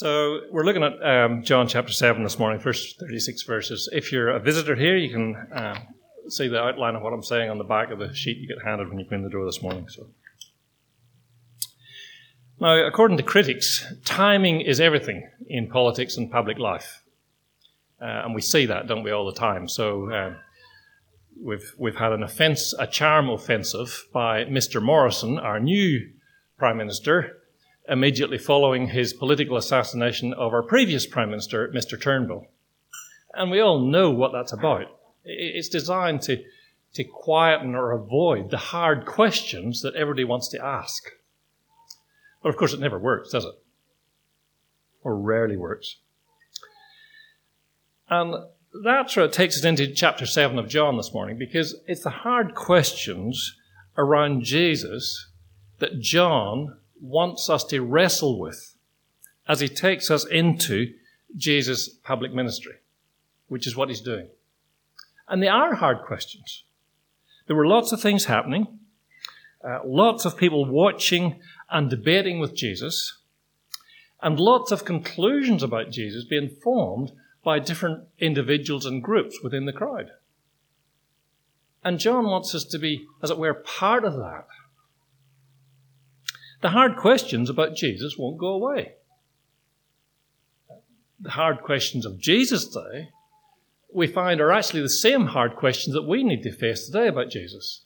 So we're looking at um, John chapter 7 this morning, first 36 verses. If you're a visitor here, you can uh, see the outline of what I'm saying on the back of the sheet you get handed when you come in the door this morning. So. Now, according to critics, timing is everything in politics and public life. Uh, and we see that, don't we, all the time. So uh, we've, we've had an offence, a charm offensive by Mr. Morrison, our new Prime Minister, immediately following his political assassination of our previous Prime Minister, Mr. Turnbull. And we all know what that's about. It's designed to, to quieten or avoid the hard questions that everybody wants to ask. But of course, it never works, does it? Or rarely works. And that sort takes us into chapter 7 of John this morning because it's the hard questions around Jesus that John wants us to wrestle with as he takes us into Jesus' public ministry, which is what he's doing. And they are hard questions. There were lots of things happening, uh, lots of people watching and debating with Jesus, and lots of conclusions about Jesus being formed by different individuals and groups within the crowd. And John wants us to be, as it were, part of that. The hard questions about Jesus won't go away. The hard questions of Jesus' day, we find, are actually the same hard questions that we need to face today about Jesus.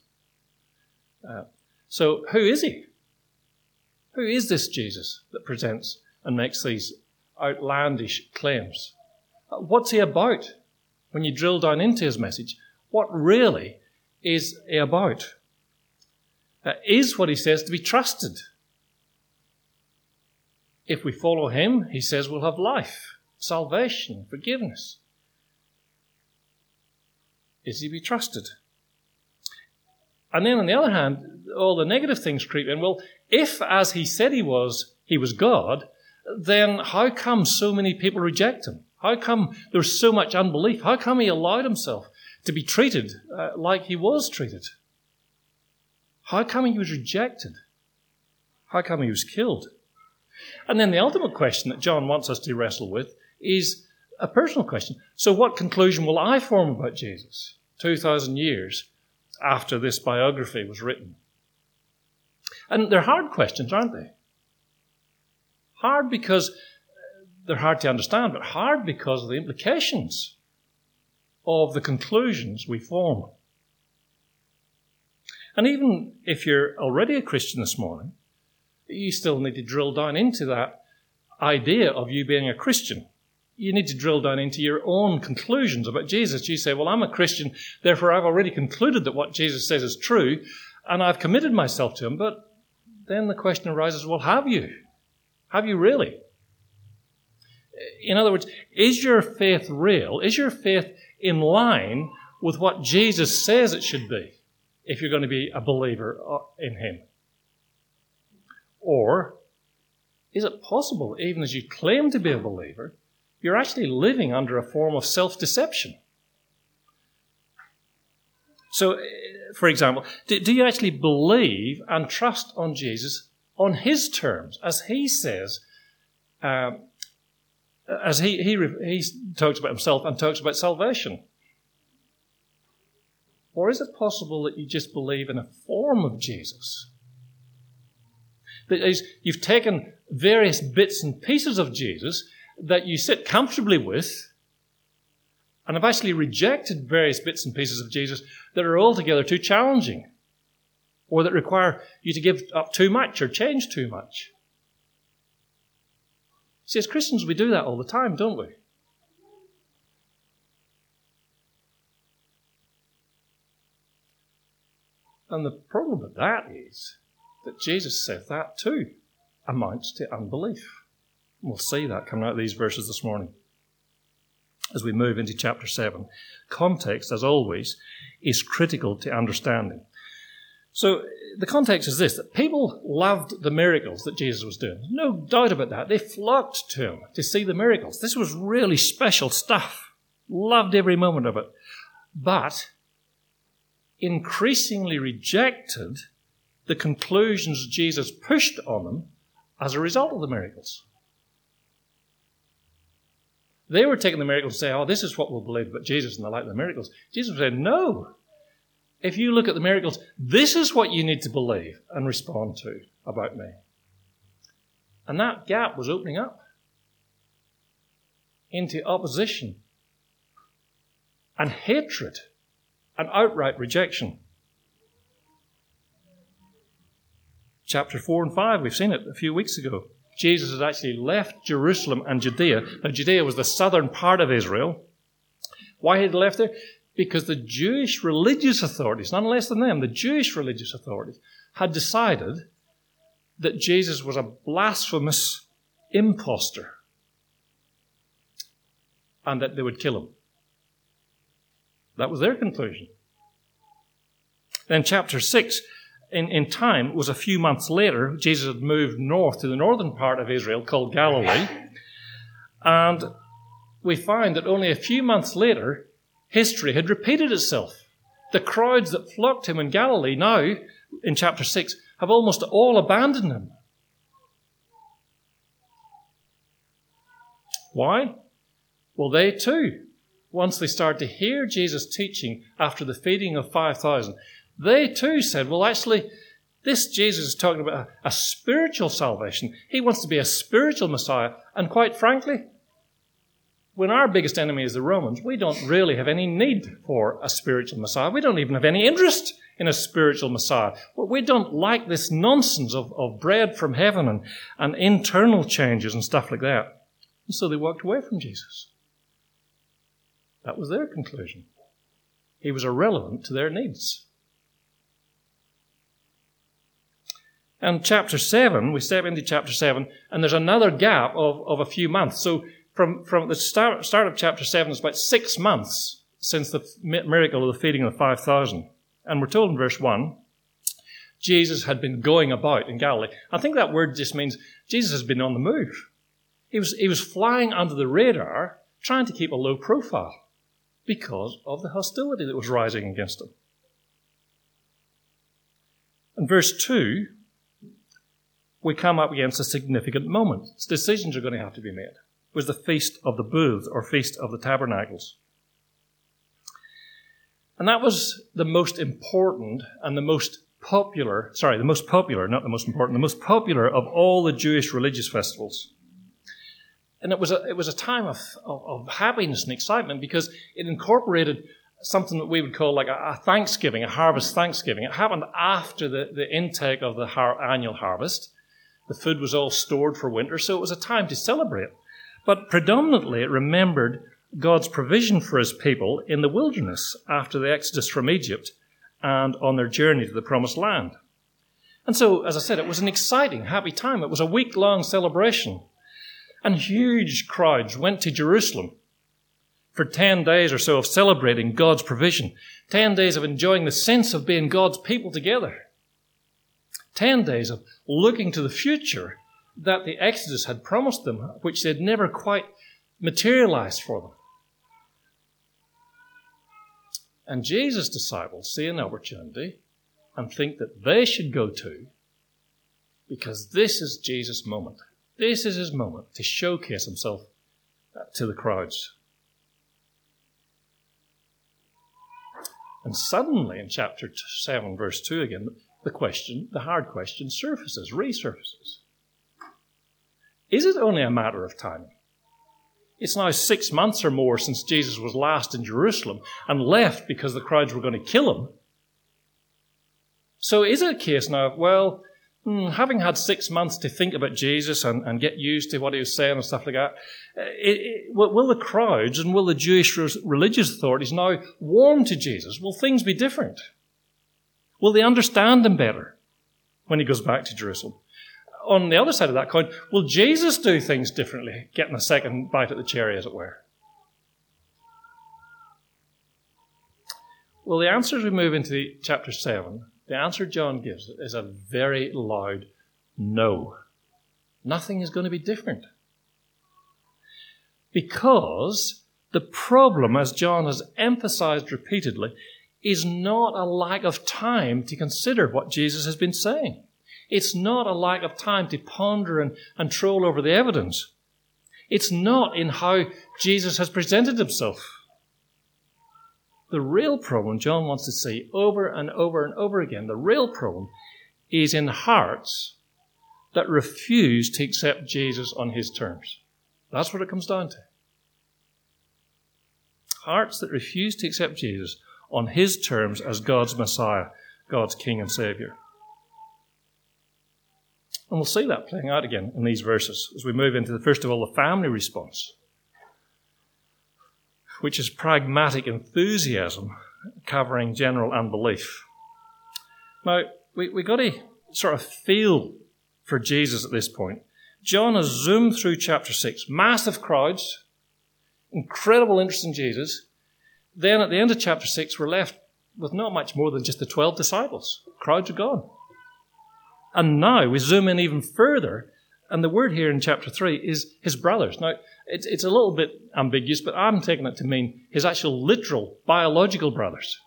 Uh, so, who is he? Who is this Jesus that presents and makes these outlandish claims? Uh, what's he about? When you drill down into his message, what really is he about? Uh, is what he says to be trusted? If we follow him, he says we'll have life, salvation, forgiveness. Is he be trusted? And then on the other hand, all the negative things creep in. Well, if, as he said he was, he was God, then how come so many people reject him? How come there's so much unbelief? How come he allowed himself to be treated uh, like he was treated? How come he was rejected? How come he was killed? And then the ultimate question that John wants us to wrestle with is a personal question. So, what conclusion will I form about Jesus 2,000 years after this biography was written? And they're hard questions, aren't they? Hard because they're hard to understand, but hard because of the implications of the conclusions we form. And even if you're already a Christian this morning, you still need to drill down into that idea of you being a Christian. You need to drill down into your own conclusions about Jesus. You say, Well, I'm a Christian, therefore I've already concluded that what Jesus says is true, and I've committed myself to him. But then the question arises, Well, have you? Have you really? In other words, is your faith real? Is your faith in line with what Jesus says it should be if you're going to be a believer uh, in him? Or is it possible, even as you claim to be a believer, you're actually living under a form of self deception? So, eh, for example, do, do, you actually believe and trust on Jesus on his terms, as he says, um, as he, he, he talks about himself and talks about salvation? Or is it possible that you just believe in a form of Jesus? That is, you've taken various bits and pieces of Jesus that you sit comfortably with and have actually rejected various bits and pieces of Jesus that are altogether too challenging or that require you to give up too much or change too much. See, as Christians, we do that all the time, don't we? And the problem with that is that Jesus said that too amounts to unbelief. We'll see that coming out of these verses this morning as we move into chapter 7. Context, as always, is critical to understanding. So the context is this that people loved the miracles that Jesus was doing. No doubt about that. They flocked to him to see the miracles. This was really special stuff. Loved every moment of it. But increasingly rejected the conclusions Jesus pushed on them as a result of the miracles. They were taking the miracles and saying, oh, this is what we'll believe about Jesus and the light of the miracles. Jesus said, no. If you look at the miracles, this is what you need to believe and respond to about me. And that gap was opening up into opposition and hatred and outright rejection. Chapter 4 and 5, we've seen it a few weeks ago. Jesus had actually left Jerusalem and Judea. Now, Judea was the southern part of Israel. Why had he left there? Because the Jewish religious authorities, none less than them, the Jewish religious authorities, had decided that Jesus was a blasphemous impostor and that they would kill him. That was their conclusion. Then, chapter 6, in, in time, was a few months later. Jesus had moved north to the northern part of Israel called Galilee. And we find that only a few months later, history had repeated itself. The crowds that flocked him in Galilee now, in chapter 6, have almost all abandoned him. Why? Well, they too, once they started to hear Jesus teaching after the feeding of 5,000, they too said, well, actually, this Jesus is talking about a, a, spiritual salvation. He wants to be a spiritual Messiah. And quite frankly, when our biggest enemy is the Romans, we don't really have any need for a spiritual Messiah. We don't even have any interest in a spiritual Messiah. We don't like this nonsense of, of bread from heaven and, and internal changes and stuff like that. And so they walked away from Jesus. That was their conclusion. He was irrelevant to their needs. And chapter 7, we step into chapter 7, and there's another gap of, of a few months. So from, from the start, start of chapter 7, it's about six months since the miracle of the feeding of the 5,000. And we're told in verse 1, Jesus had been going about in Galilee. I think that word just means Jesus has been on the move. He was, he was flying under the radar, trying to keep a low profile because of the hostility that was rising against him. In verse 2, we come up against a significant moment. Decisions are going to have to be made. It was the Feast of the Booths, or Feast of the Tabernacles. And that was the most important and the most popular, sorry, the most popular, not the most important, the most popular of all the Jewish religious festivals. And it was a, it was a time of, of, of happiness and excitement because it incorporated something that we would call like a, a, Thanksgiving, a harvest Thanksgiving. It happened after the, the intake of the har- annual harvest. The food was all stored for winter, so it was a time to celebrate. But predominantly it remembered God's provision for his people in the wilderness after the exodus from Egypt and on their journey to the promised land. And so, as I said, it was an exciting, happy time. It was a week long celebration and huge crowds went to Jerusalem for 10 days or so of celebrating God's provision, 10 days of enjoying the sense of being God's people together, 10 days of looking to the future that the Exodus had promised them, which they'd never quite materialized for them. And Jesus' disciples see an opportunity and think that they should go too, because this is Jesus' moment. This is his moment to showcase himself uh, to the crowds. And suddenly, in chapter 7, verse 2 again, the question, the hard question, surfaces, resurfaces. Is it only a matter of time? It's now six months or more since Jesus was last in Jerusalem and left because the crowds were going to kill him. So is it a case now well, hmm, having had six months to think about Jesus and, and, get used to what he was saying and stuff like that, it, it, will the crowds and will the Jewish religious authorities now warm to Jesus? Will things be different? Will they understand him better when he goes back to Jerusalem? On the other side of that coin, will Jesus do things differently, getting a second bite at the cherry, as it were? Well, the answer as we move into chapter 7 the answer John gives is a very loud no. Nothing is going to be different. Because the problem, as John has emphasized repeatedly, is not a lack of time to consider what Jesus has been saying. It's not a lack of time to ponder and, and troll over the evidence. It's not in how Jesus has presented himself. The real problem, John wants to see over and over and over again, the real problem is in hearts that refuse to accept Jesus on his terms. That's what it comes down to. Hearts that refuse to accept Jesus on his terms as God's Messiah, God's King and Savior. And we'll see that playing out again in these verses as we move into, the, first of all, the family response, which is pragmatic enthusiasm covering general unbelief. Now, we, we've got to sort of feel for Jesus at this point. John has zoomed through chapter 6, massive crowds, incredible interest in Jesus. Then at the end of chapter 6, we're left with not much more than just the 12 disciples. Crowds are gone. And now we zoom in even further, and the word here in chapter 3 is his brothers. Now, it's, it's a little bit ambiguous, but I'm taking it to mean his actual literal, biological brothers.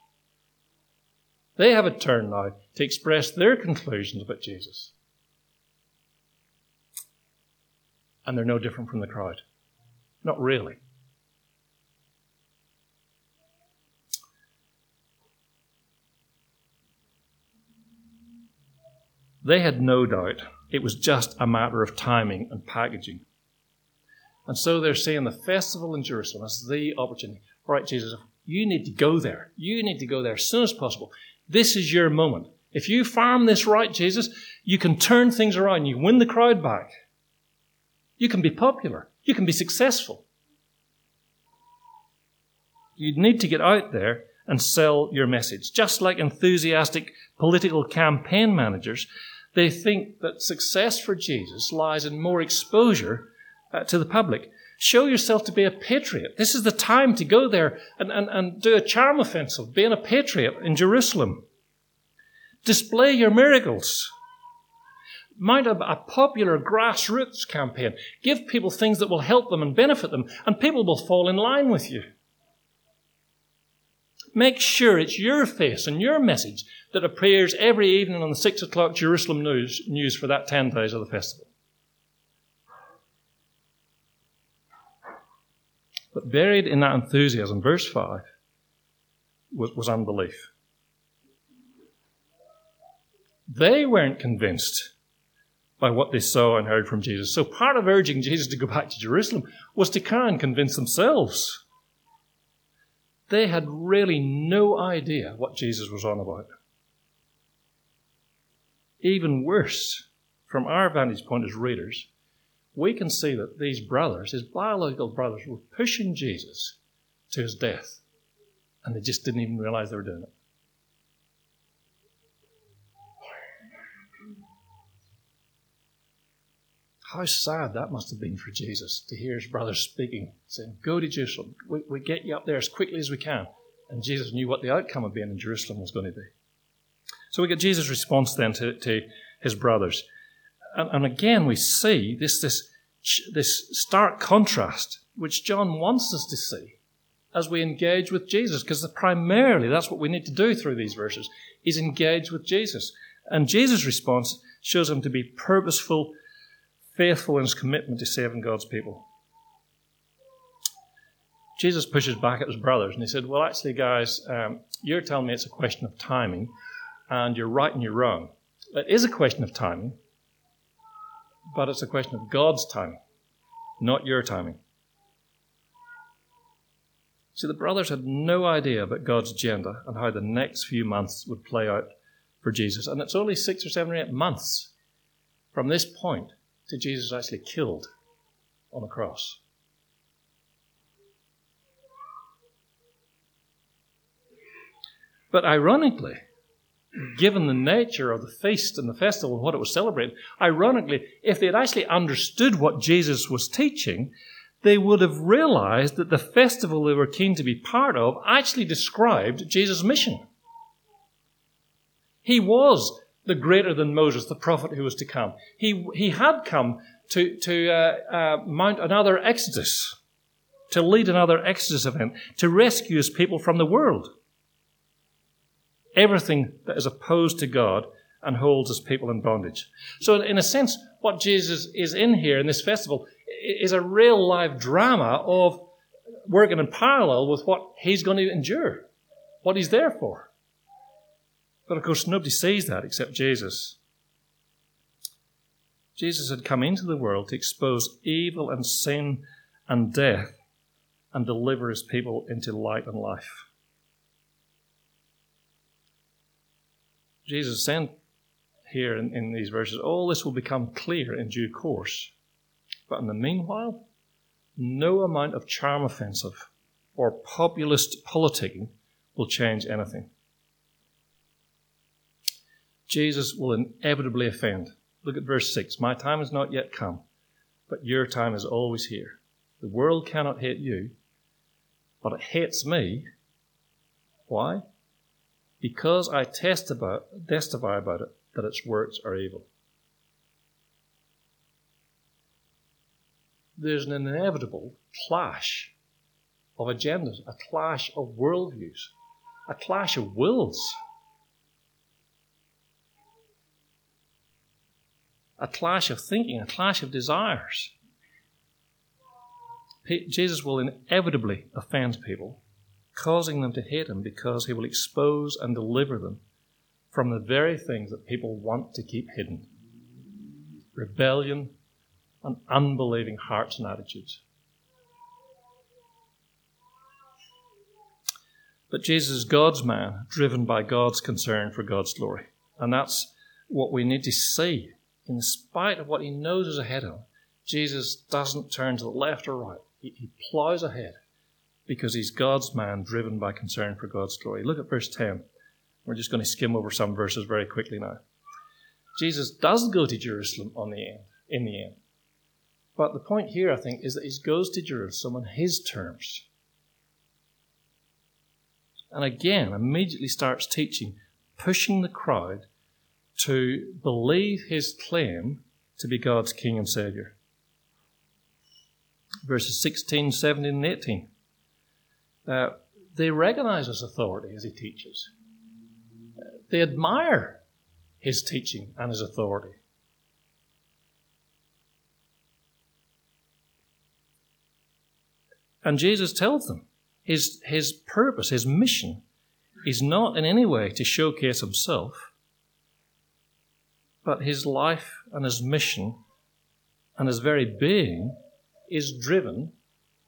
They have a turn now to express their conclusions about Jesus. And they're no different from the crowd. Not really. They had no doubt it was just a matter of timing and packaging. And so they're saying the festival in Jerusalem is the opportunity. All right, Jesus, you need to go there. You need to go there as soon as possible. This is your moment. If you farm this right, Jesus, you can turn things around. You win the crowd back. You can be popular. You can be successful. You need to get out there and sell your message. Just like enthusiastic political campaign managers they think that success for Jesus lies in more exposure uh, to the public. Show yourself to be a patriot. This is the time to go there and, and, and do a charm offensive, being a patriot in Jerusalem. Display your miracles. Mount a, a popular grassroots campaign. Give people things that will help them and benefit them, and people will fall in line with you. Make sure it's your face and your message that appears every evening on the six o'clock Jerusalem news, news for that 10 days of the festival. But buried in that enthusiasm, verse 5, was, was unbelief. They weren't convinced by what they saw and heard from Jesus. So part of urging Jesus to go back to Jerusalem was to try and convince themselves. They had really no idea what Jesus was on about. Even worse, from our vantage point as readers, we can see that these brothers, his biological brothers, were pushing Jesus to his death, and they just didn't even realize they were doing it. How sad that must have been for Jesus to hear his brothers speaking, saying, Go to Jerusalem. We, we get you up there as quickly as we can. And Jesus knew what the outcome of being in Jerusalem was going to be. So we get Jesus' response then to, to his brothers. And, and again, we see this, this, this stark contrast, which John wants us to see as we engage with Jesus, because primarily that's what we need to do through these verses, is engage with Jesus. And Jesus' response shows him to be purposeful, faithful in his commitment to saving God's people. Jesus pushes back at his brothers and he said, Well, actually, guys, um, you're telling me it's a question of timing and you're right and you're wrong. It is a question of timing, but it's a question of God's timing, not your timing. See, the brothers had no idea about God's agenda and how the next few months would play out for Jesus. And it's only six or seven or eight months from this point to Jesus actually killed on the cross. But ironically, given the nature of the feast and the festival and what it was celebrating, ironically, if they had actually understood what Jesus was teaching, they would have realized that the festival they were keen to be part of actually described Jesus' mission. He was the greater than Moses, the prophet who was to come. He, he had come to, to uh, uh, mount another exodus, to lead another exodus event, to rescue his people from the world everything that is opposed to God and holds his people in bondage. So, in a sense, what Jesus is in here in this festival is a real life drama of working in parallel with what he's going to endure, what he's there for. But of course, nobody sees that except Jesus. Jesus had come into the world to expose evil and sin and death and deliver his people into light and life. Jesus said here in, in these verses, all this will become clear in due course. But in the meanwhile, no amount of charm offensive or populist politicking will change anything. Jesus will inevitably offend. Look at verse 6. My time has not yet come, but your time is always here. The world cannot hate you, but it hates me. Why? Because I testify, testify about it that its works are evil. There's an inevitable clash of agendas, a clash of worldviews, a clash of wills. a clash of thinking, a clash of desires. Jesus will inevitably offend people, causing them to hate him because he will expose and deliver them from the very things that people want to keep hidden rebellion and unbelieving hearts and attitudes. But Jesus is God's man, driven by God's concern for God's glory. And that's what we need to see in spite of what he knows is ahead of him, Jesus doesn't turn to the left or right. He, he plows ahead because he's God's man driven by concern for God's glory. Look at verse 10. We're just going to skim over some verses very quickly now. Jesus does go to Jerusalem on the end, in the end. But the point here, I think, is that he goes to Jerusalem on his terms. And again, immediately starts teaching, pushing the crowd to believe his claim to be God's King and Savior. Verses 16, 17, and 18. Uh, they recognize his authority as he teaches. They admire his teaching and his authority. And Jesus tells them his, his purpose, his mission, is not in any way to showcase himself, but his life and his mission and his very being is driven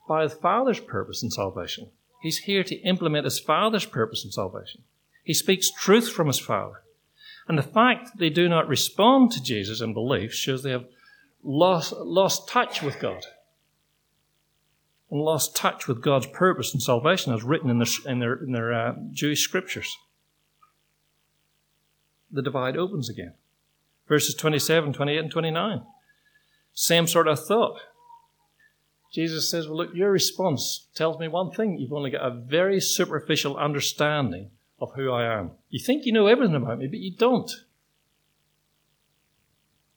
by the Father's purpose in salvation. He's here to implement his Father's purpose in salvation. He speaks truth from his Father. And the fact that they do not respond to Jesus in belief shows they have lost, lost touch with God and lost touch with God's purpose in salvation as written in their, in their, in their uh, Jewish scriptures. The divide opens again verses 27, 28, and 29. Same sort of thought. Jesus says, Well, look, your response tells me one thing. You've only got a very superficial understanding of who I am. You think you know everything about me, but you don't.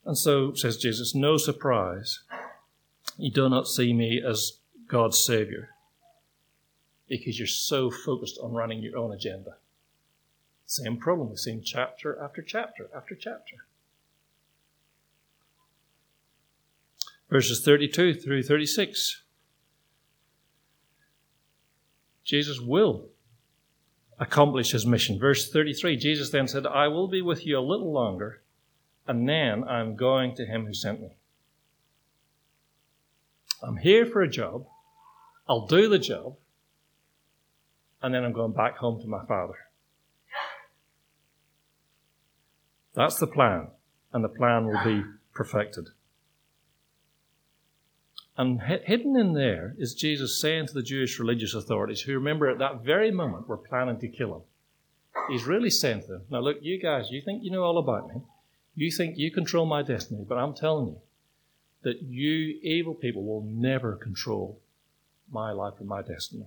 And so, says Jesus, no surprise. You do not see me as God's Savior because you're so focused on running your own agenda. Same problem. We've seen chapter after chapter after chapter. Verses 32 through 36. Jesus will accomplish his mission. Verse 33 Jesus then said, I will be with you a little longer, and then I'm going to him who sent me. I'm here for a job, I'll do the job, and then I'm going back home to my Father. That's the plan, and the plan will be perfected. And hidden in there is Jesus saying to the Jewish religious authorities, who remember at that very moment were planning to kill him, He's really saying to them, Now look, you guys, you think you know all about me. You think you control my destiny, but I'm telling you that you evil people will never control my life and my destiny.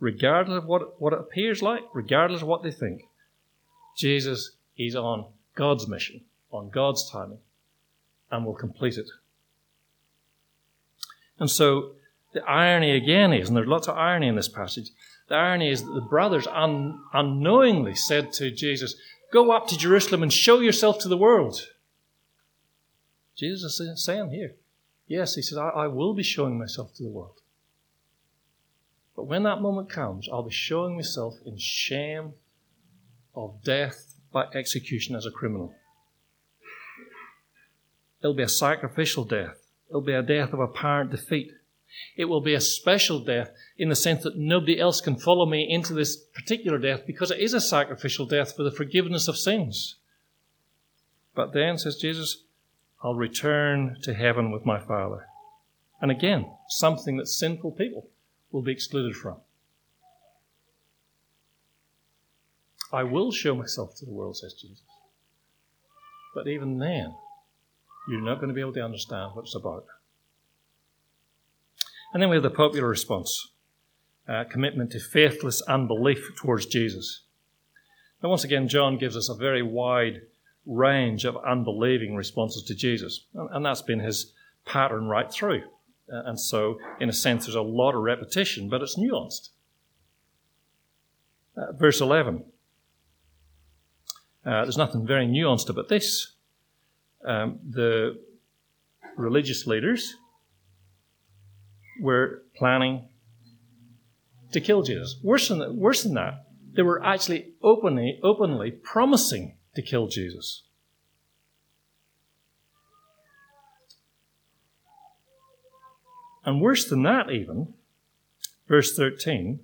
Regardless of what, what it appears like, regardless of what they think, Jesus is on God's mission, on God's timing, and will complete it and so the irony again is, and there's lots of irony in this passage, the irony is that the brothers un- unknowingly said to Jesus, Go up to Jerusalem and show yourself to the world. Jesus is saying here. Yes, he says, I, I will be showing myself to the world. But when that moment comes, I'll be showing myself in shame of death by execution as a criminal. It'll be a sacrificial death. It'll be a death of apparent defeat. It will be a special death in the sense that nobody else can follow me into this particular death because it is a sacrificial death for the forgiveness of sins. But then, says Jesus, I'll return to heaven with my Father. And again, something that sinful people will be excluded from. I will show myself to the world, says Jesus. But even then, you're not going to be able to understand what it's about. And then we have the popular response uh, commitment to faithless unbelief towards Jesus. Now, once again, John gives us a very wide range of unbelieving responses to Jesus, and, and that's been his pattern right through. Uh, and so, in a sense, there's a lot of repetition, but it's nuanced. Uh, verse 11. Uh, there's nothing very nuanced about this. Um, the religious leaders were planning to kill Jesus. Worse than that, worse than that they were actually openly, openly promising to kill Jesus. And worse than that, even, verse 13,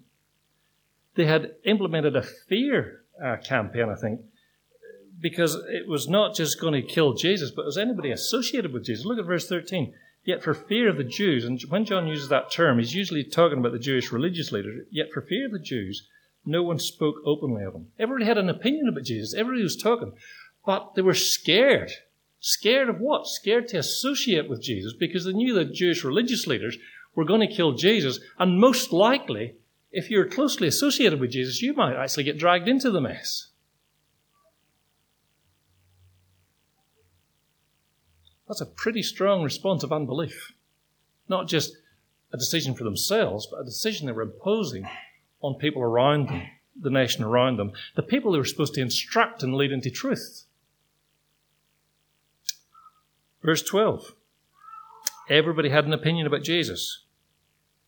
they had implemented a fear uh, campaign, I think, because it was not just going to kill Jesus, but it was anybody associated with Jesus. Look at verse 13. Yet for fear of the Jews, and when John uses that term, he's usually talking about the Jewish religious leaders, yet for fear of the Jews, no one spoke openly of him. Everybody had an opinion about Jesus. Everybody was talking. But they were scared. Scared of what? Scared to associate with Jesus because they knew that Jewish religious leaders were going to kill Jesus. And most likely, if you're closely associated with Jesus, you might actually get dragged into the mess. That's a pretty strong response of unbelief. Not just a decision for themselves, but a decision they were imposing on people around them, the nation around them, the people who were supposed to instruct and lead into truth. Verse 12. Everybody had an opinion about Jesus.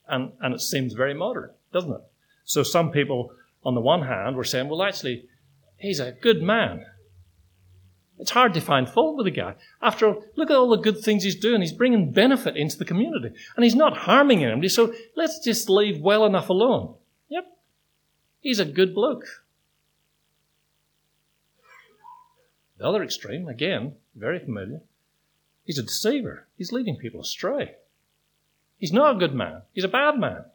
And, and it seems very modern, doesn't it? So some people, on the one hand, were saying, well, actually, he's a good man. It's hard to find fault with the guy. After all, look at all the good things he's doing. He's bringing benefit into the community. And he's not harming anybody, so let's just leave well enough alone. Yep. He's a good bloke. The other extreme, again, very familiar, he's a deceiver. He's leading people astray. He's not a good man, he's a bad man.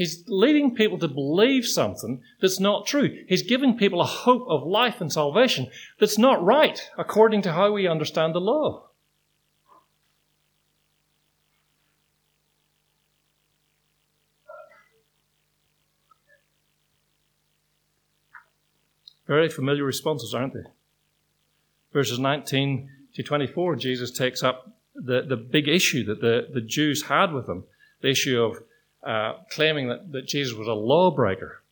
He's leading people to believe something that's not true. He's giving people a hope of life and salvation that's not right according to how we understand the law. Very familiar responses, aren't they? Verses 19 to 24, Jesus takes up the, the big issue that the, the Jews had with him the issue of uh, claiming that, that Jesus was a lawbreaker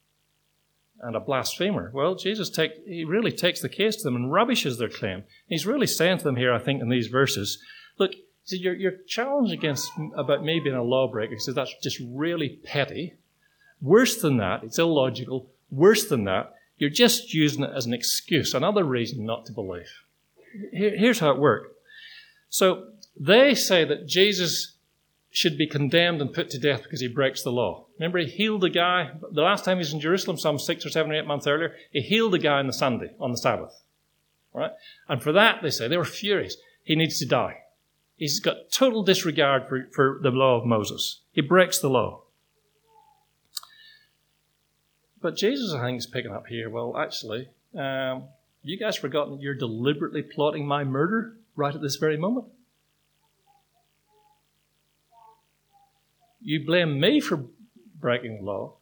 and a blasphemer. Well, Jesus take, he really takes the case to them and rubbishes their claim. He's really saying to them here, I think, in these verses, look, see, your, your challenge against about me being a lawbreaker, he says that's just really petty. Worse than that, it's illogical. Worse than that, you're just using it as an excuse, another reason not to believe. Here's how it worked. So they say that Jesus should be condemned and put to death because he breaks the law. Remember, he healed a guy, the last time he was in Jerusalem, some six or seven or eight months earlier, he healed a guy on the Sunday, on the Sabbath. Right? And for that, they say, they were furious. He needs to die. He's got total disregard for, for the law of Moses. He breaks the law. But Jesus, I think, is picking up here. Well, actually, um, you guys forgotten that you're deliberately plotting my murder right at this very moment? You blame me for breaking the law,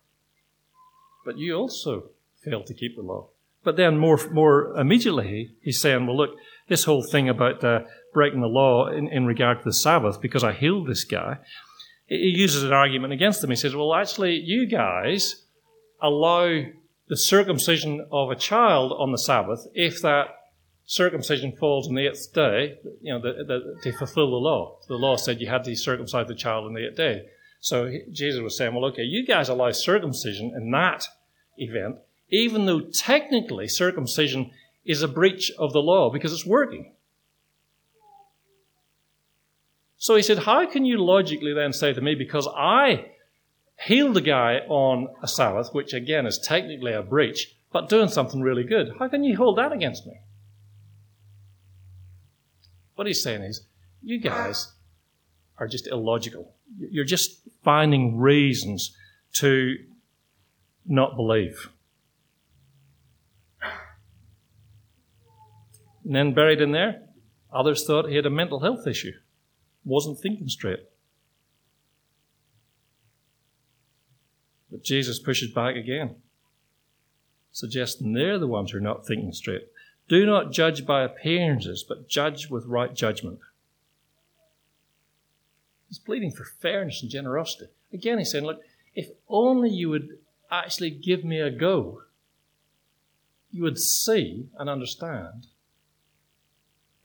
but you also failed to keep the law. But then, more more immediately, he's saying, "Well, look, this whole thing about uh, breaking the law in, in regard to the Sabbath, because I healed this guy." He uses an argument against them. He says, "Well, actually, you guys." allow the circumcision of a child on the Sabbath if that circumcision falls on the eighth day, you know, the, the, to fulfill the law. The law said you had to circumcise the child on the eighth day. So Jesus was saying, well, okay, you guys allow circumcision in that event, even though technically circumcision is a breach of the law because it's working. So he said, How can you logically then say to me, because I healed a guy on a Sabbath, which again is technically a breach, but doing something really good, how can you hold that against me? What he's saying is, you guys are just illogical. You're just finding reasons to not believe. And then buried in there, others thought he had a mental health issue, wasn't thinking straight. But Jesus pushes back again, suggesting they're the ones who are not thinking straight. Do not judge by appearances, but judge with right judgment. He's pleading for fairness and generosity. Again, he's saying, Look, if only you would actually give me a go, you would see and understand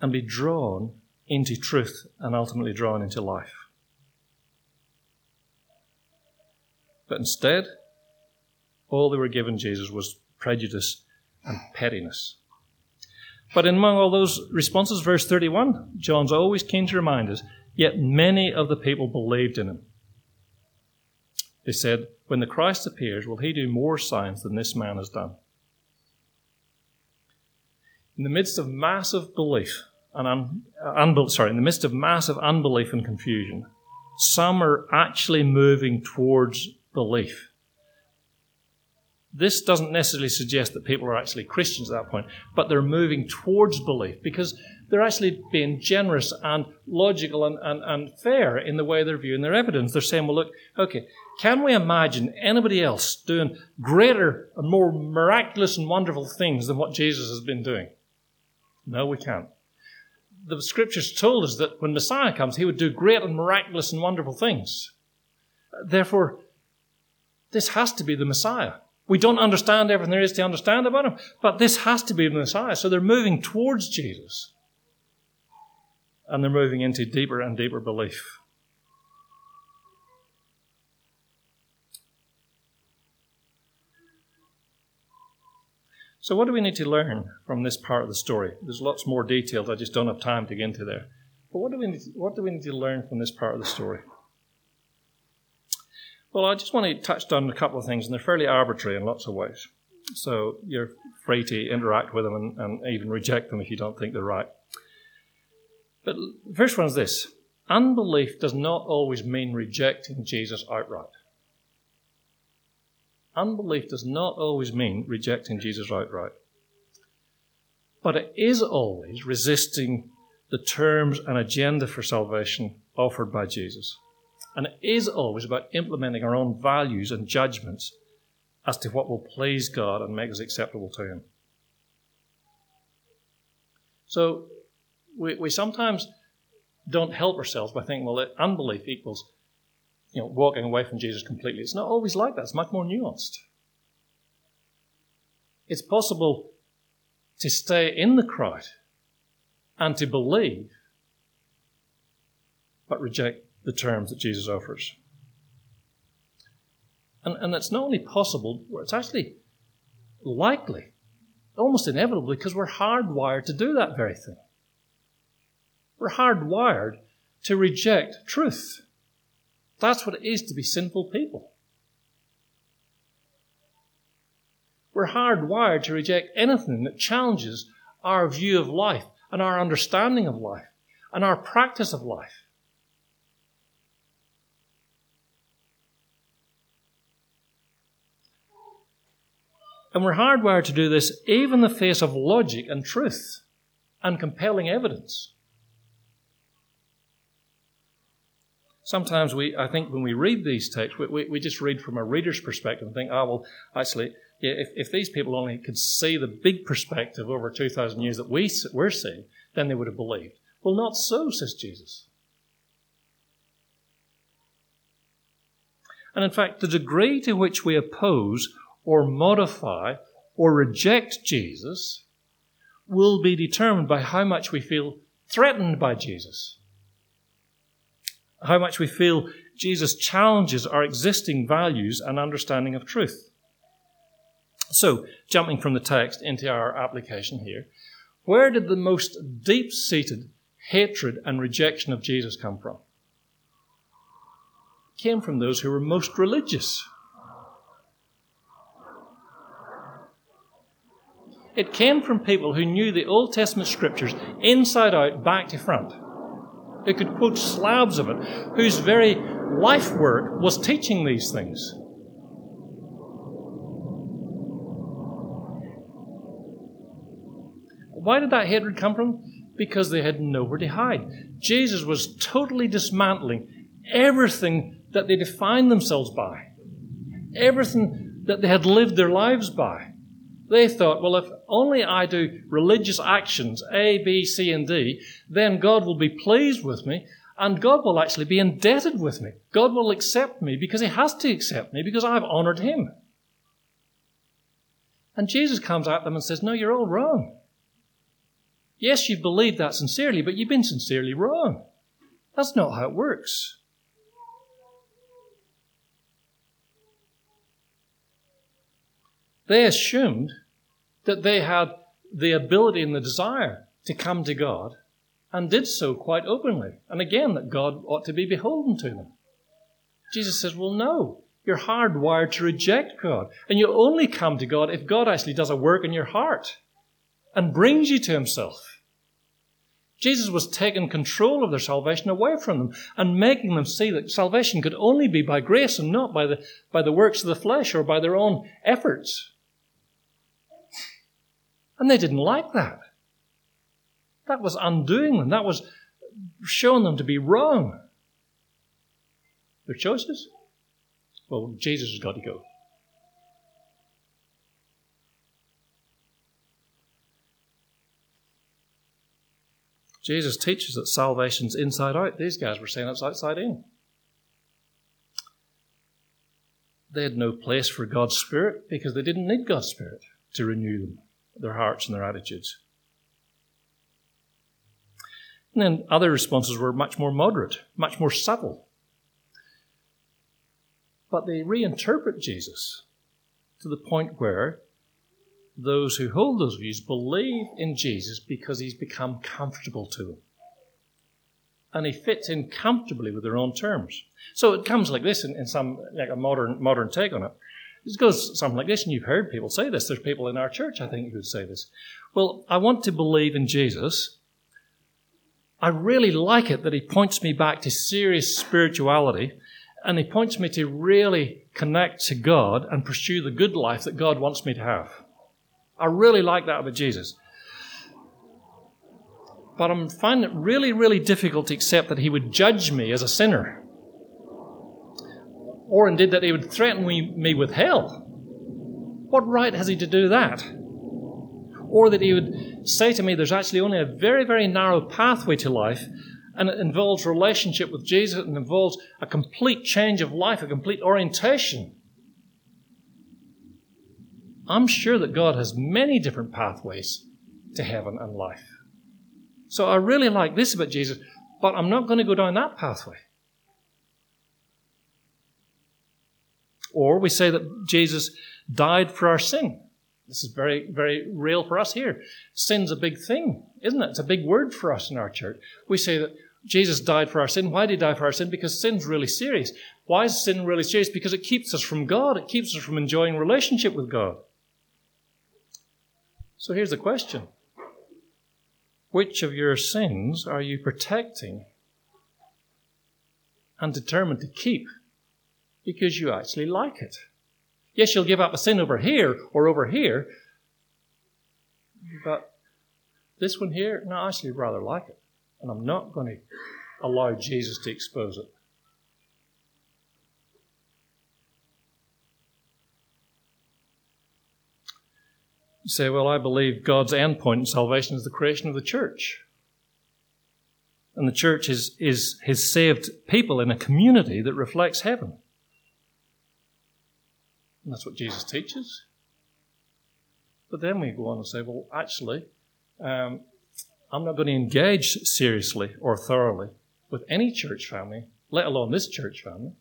and be drawn into truth and ultimately drawn into life. But instead, all they were given Jesus was prejudice and pettiness. But in among all those responses, verse 31, John's always keen to remind us, yet many of the people believed in him. They said, When the Christ appears, will he do more signs than this man has done? In the midst of massive belief, and un, unbel- sorry, in the midst of massive unbelief and confusion, some are actually moving towards belief. This doesn't necessarily suggest that people are actually Christians at that point, but they're moving towards belief because they're actually being generous and logical and, and, and fair in the way they're viewing their evidence. They're saying, well, look, okay, can we imagine anybody else doing greater and more miraculous and wonderful things than what Jesus has been doing? No, we can't the scriptures told us that when Messiah comes, he would do great and miraculous and wonderful things. Therefore, this has to be the Messiah. We don't understand everything there is to understand about him, but this has to be the Messiah. So they're moving towards Jesus. And they're moving into deeper and deeper belief. So, what do we need to learn from this part of the story? There's lots more details, I just don't have time to get into there. But what do we need to, what do we need to learn from this part of the story? Well, I just want to touch on a couple of things, and they're fairly arbitrary in lots of ways. So, you're free to interact with them and, and even reject them if you don't think they're right. But the first one is this unbelief does not always mean rejecting Jesus outright. Unbelief does not always mean rejecting Jesus outright, but it is always resisting the terms and agenda for salvation offered by Jesus. And it is always about implementing our own values and judgments as to what will please God and make us acceptable to Him. So we, we sometimes don't help ourselves by thinking, well, unbelief equals you know, walking away from Jesus completely. It's not always like that. It's much more nuanced. It's possible to stay in the crowd and to believe, but reject the terms that Jesus offers. And, and it's not only possible, it's actually likely, almost inevitable, because we're hardwired to do that very thing. We're hardwired to reject truth. That's what it is to be sinful people. We're hardwired to reject anything that challenges our view of life and our understanding of life and our practice of life. And we're hardwired to do this even in the face of logic and truth and compelling evidence. Sometimes we, I think when we read these texts, we, we, we just read from a reader's perspective and think, oh, well, actually, if, if these people only could see the big perspective over 2,000 years that we, we're seeing, then they would have believed. Well, not so, says Jesus. And in fact, the degree to which we oppose or modify or reject Jesus will be determined by how much we feel threatened by Jesus, how much we feel Jesus challenges our existing values and understanding of truth. So, jumping from the text into our application here, where did the most deep seated hatred and rejection of Jesus come from? It came from those who were most religious. It came from people who knew the Old Testament scriptures inside out, back to front, who could quote slabs of it, whose very life work was teaching these things. Why did that hatred come from? Because they had nowhere to hide. Jesus was totally dismantling everything that they defined themselves by, everything that they had lived their lives by. They thought, well, if only I do religious actions, A, B, C, and D, then God will be pleased with me and God will actually be indebted with me. God will accept me because He has to accept me because I've honored Him. And Jesus comes at them and says, No, you're all wrong. Yes, you believed that sincerely, but you've been sincerely wrong. That's not how it works. They assumed that they had the ability and the desire to come to God and did so quite openly. And again, that God ought to be beholden to them. Jesus says, Well, no. You're hardwired to reject God. And you only come to God if God actually does a work in your heart and brings you to Himself. Jesus was taking control of their salvation away from them and making them see that salvation could only be by grace and not by the, by the works of the flesh or by their own efforts. And they didn't like that. That was undoing them. That was showing them to be wrong. Their choices? Well, Jesus has got to go. Jesus teaches that salvation's inside out. These guys were saying it's outside in. They had no place for God's Spirit because they didn't need God's Spirit to renew them their hearts and their attitudes. And then other responses were much more moderate, much more subtle. But they reinterpret Jesus to the point where those who hold those views believe in Jesus because he's become comfortable to them. And he fits in comfortably with their own terms. So it comes like this in, in some, like a modern, modern take on it. It goes something like this, and you've heard people say this. There's people in our church, I think, who say this. Well, I want to believe in Jesus. I really like it that he points me back to serious spirituality, and he points me to really connect to God and pursue the good life that God wants me to have. I really like that about Jesus. But I'm finding it really, really difficult to accept that he would judge me as a sinner or indeed that he would threaten me with hell. What right has he to do that? Or that he would say to me, there's actually only a very, very narrow pathway to life, and it involves relationship with Jesus, and involves a complete change of life, a complete orientation. I'm sure that God has many different pathways to heaven and life. So I really like this about Jesus, but I'm not going to go down that pathway. Or we say that Jesus died for our sin. This is very, very real for us here. Sin's a big thing, isn't it? It's a big word for us in our church. We say that Jesus died for our sin. Why did he die for our sin? Because sin's really serious. Why is sin really serious? Because it keeps us from God. It keeps us from enjoying relationship with God. So here's the question. Which of your sins are you protecting and determined to keep because you actually like it. Yes, you'll give up a sin over here or over here, but this one here, no, I actually rather like it. And I'm not going to allow Jesus to expose it. You say, well, I believe God's end point in salvation is the creation of the church. And the church is, is his saved people in a community that reflects heaven. And that's what Jesus teaches. But then we go on and say, well, actually, um, I'm not going to engage seriously or thoroughly with any church family, let alone this church family.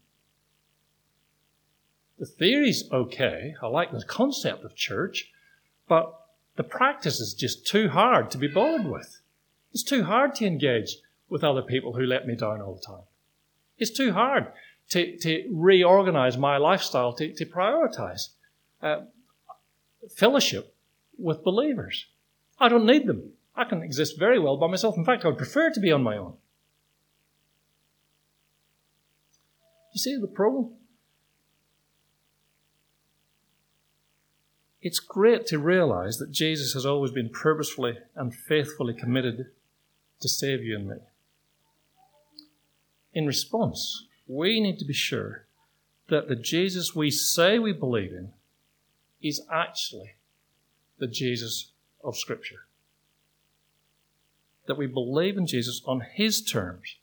The theory's okay. I like the concept of church, but the practice is just too hard to be bothered with. It's too hard to engage with other people who let me down all the time. It's too hard to, to reorganize my lifestyle to, to prioritize uh, fellowship with believers. I don't need them. I can exist very well by myself. In fact, I would prefer to be on my own. You see the problem? It's great to realize that Jesus has always been purposefully and faithfully committed to save you and me. In response, we need to be sure that the Jesus we say we believe in is actually the Jesus of Scripture. That we believe in Jesus on His terms,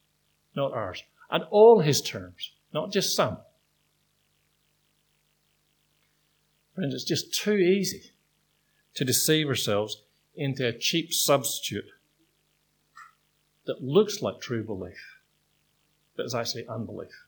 not ours, and all His terms, not just some. Friends, it's just too easy to deceive ourselves into a cheap substitute that looks like true belief, but it's actually unbelief.